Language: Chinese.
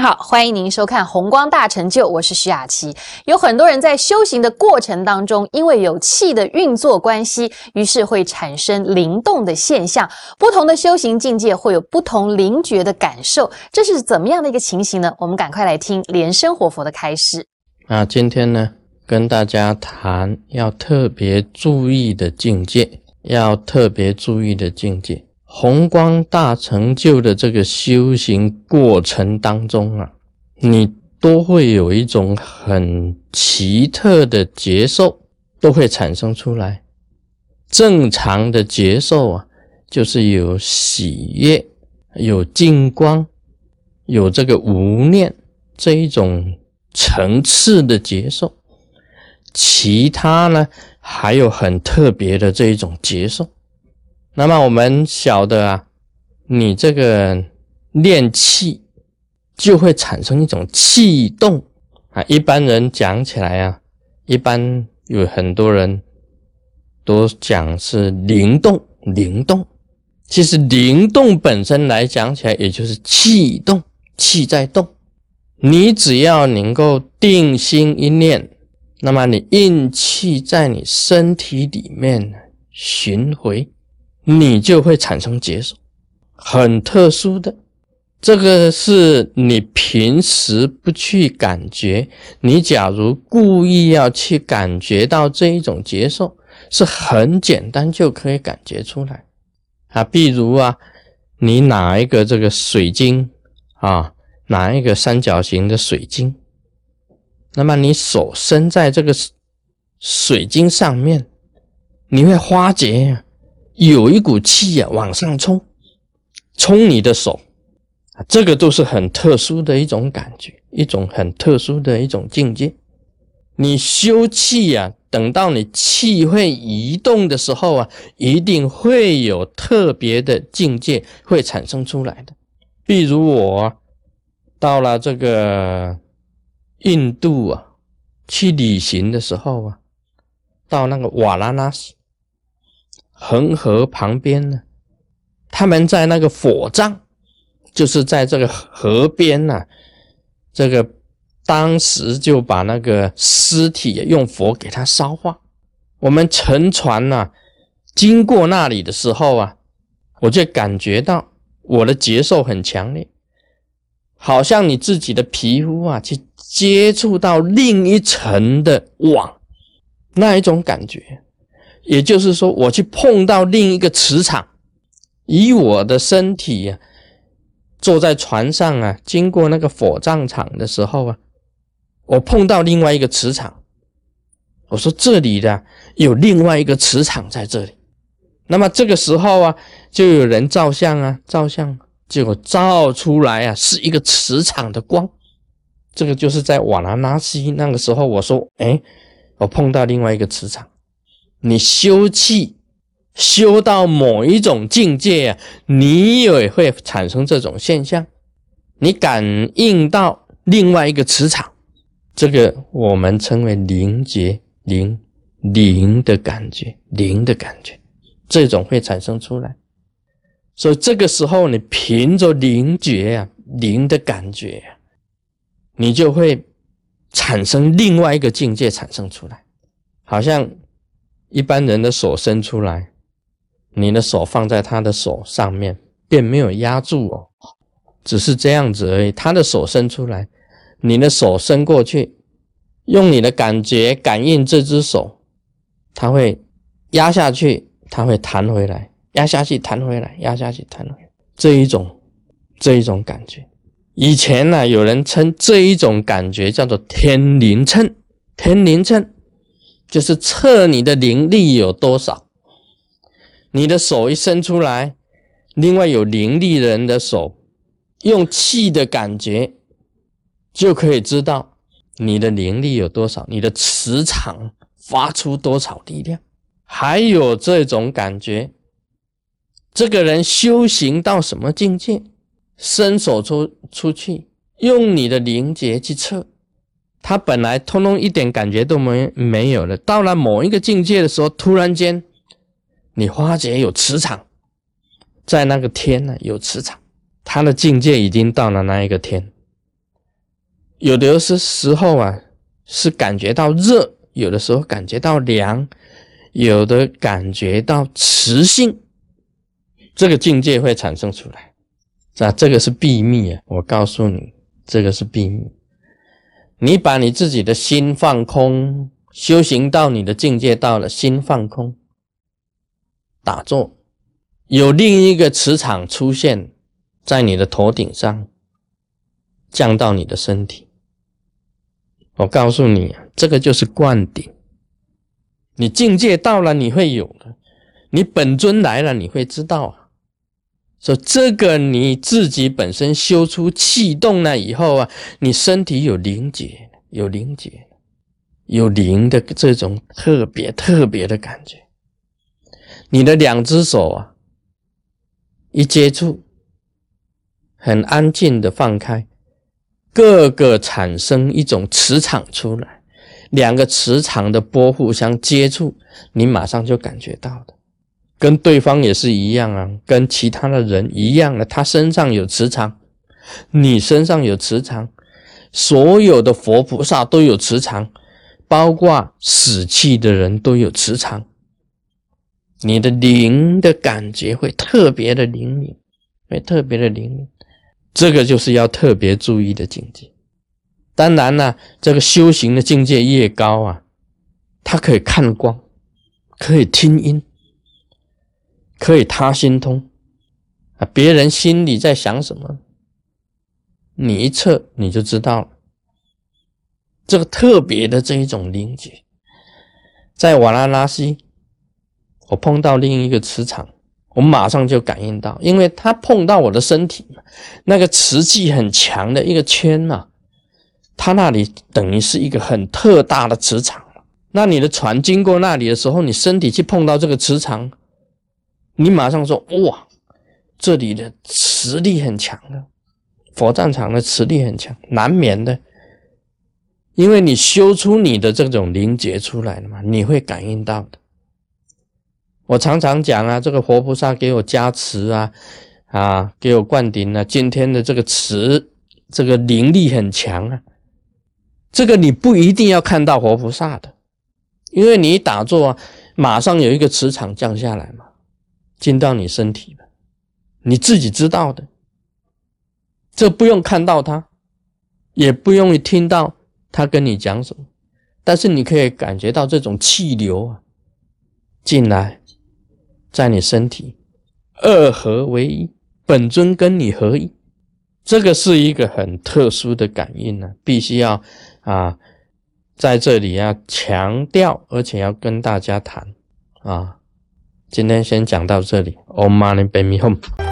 好，欢迎您收看《红光大成就》，我是徐雅琪。有很多人在修行的过程当中，因为有气的运作关系，于是会产生灵动的现象。不同的修行境界会有不同灵觉的感受，这是怎么样的一个情形呢？我们赶快来听莲生活佛的开示。那今天呢，跟大家谈要特别注意的境界，要特别注意的境界。宏光大成就的这个修行过程当中啊，你都会有一种很奇特的节奏，都会产生出来。正常的节奏啊，就是有喜悦、有净光、有这个无念这一种层次的节奏。其他呢，还有很特别的这一种节奏。那么我们晓得啊，你这个练气就会产生一种气动啊。一般人讲起来啊，一般有很多人都讲是灵动，灵动。其实灵动本身来讲起来，也就是气动，气在动。你只要能够定心一念，那么你运气在你身体里面巡回。你就会产生接受，很特殊的，这个是你平时不去感觉，你假如故意要去感觉到这一种接受，是很简单就可以感觉出来啊。比如啊，你拿一个这个水晶啊，拿一个三角形的水晶，那么你手伸在这个水晶上面，你会发觉。有一股气呀往上冲，冲你的手，这个都是很特殊的一种感觉，一种很特殊的一种境界。你修气呀，等到你气会移动的时候啊，一定会有特别的境界会产生出来的。比如我到了这个印度啊，去旅行的时候啊，到那个瓦拉纳斯。恒河旁边呢，他们在那个火葬，就是在这个河边呐，这个当时就把那个尸体用火给它烧化。我们乘船呐，经过那里的时候啊，我就感觉到我的节奏很强烈，好像你自己的皮肤啊，去接触到另一层的网，那一种感觉。也就是说，我去碰到另一个磁场，以我的身体呀，坐在船上啊，经过那个火葬场的时候啊，我碰到另外一个磁场。我说这里的有另外一个磁场在这里。那么这个时候啊，就有人照相啊，照相，结果照出来啊，是一个磁场的光。这个就是在瓦拉纳西那个时候，我说，哎，我碰到另外一个磁场。你修气修到某一种境界啊，你也会产生这种现象。你感应到另外一个磁场，这个我们称为灵觉、灵灵的感觉、灵的感觉，这种会产生出来。所以这个时候，你凭着灵觉呀、灵的感觉呀，你就会产生另外一个境界产生出来，好像。一般人的手伸出来，你的手放在他的手上面，并没有压住哦，只是这样子而已。他的手伸出来，你的手伸过去，用你的感觉感应这只手，它会压下去，它会弹回来，压下去弹回来，压下去弹回来，这一种这一种感觉。以前呢，有人称这一种感觉叫做天灵称，天灵称。就是测你的灵力有多少，你的手一伸出来，另外有灵力人的手，用气的感觉，就可以知道你的灵力有多少，你的磁场发出多少力量。还有这种感觉，这个人修行到什么境界，伸手出出去，用你的灵觉去测。他本来通通一点感觉都没没有了，到了某一个境界的时候，突然间，你发觉有磁场，在那个天呢有磁场，他的境界已经到了那一个天，有的是时候啊，是感觉到热，有的时候感觉到凉，有的感觉到磁性，这个境界会产生出来。啊，这个是秘密啊！我告诉你，这个是秘密。你把你自己的心放空，修行到你的境界到了，心放空，打坐，有另一个磁场出现在你的头顶上，降到你的身体。我告诉你，这个就是灌顶。你境界到了，你会有的；你本尊来了，你会知道啊。说这个你自己本身修出气动了以后啊，你身体有灵觉，有灵觉，有灵的这种特别特别的感觉。你的两只手啊，一接触，很安静的放开，各个产生一种磁场出来，两个磁场的波互相接触，你马上就感觉到的。跟对方也是一样啊，跟其他的人一样的，他身上有磁场，你身上有磁场，所有的佛菩萨都有磁场，包括死气的人都有磁场。你的灵的感觉会特别的灵敏，会特别的灵敏，这个就是要特别注意的境界。当然了，这个修行的境界越高啊，他可以看光，可以听音。可以他心通啊，别人心里在想什么，你一测你就知道了。这个特别的这一种灵觉，在瓦拉拉西，我碰到另一个磁场，我马上就感应到，因为他碰到我的身体嘛，那个磁气很强的一个圈呐，他那里等于是一个很特大的磁场。那你的船经过那里的时候，你身体去碰到这个磁场。你马上说哇，这里的磁力很强的，佛战场的磁力很强，难免的，因为你修出你的这种灵觉出来了嘛，你会感应到的。我常常讲啊，这个活菩萨给我加持啊，啊，给我灌顶啊，今天的这个磁，这个灵力很强啊，这个你不一定要看到活菩萨的，因为你打坐啊，马上有一个磁场降下来嘛。进到你身体了，你自己知道的，这不用看到他，也不用听到他跟你讲什么，但是你可以感觉到这种气流啊进来，在你身体二合为一，本尊跟你合一，这个是一个很特殊的感应呢，必须要啊在这里要强调，而且要跟大家谈啊。今天先讲到这里，Om Mani Padme Hum。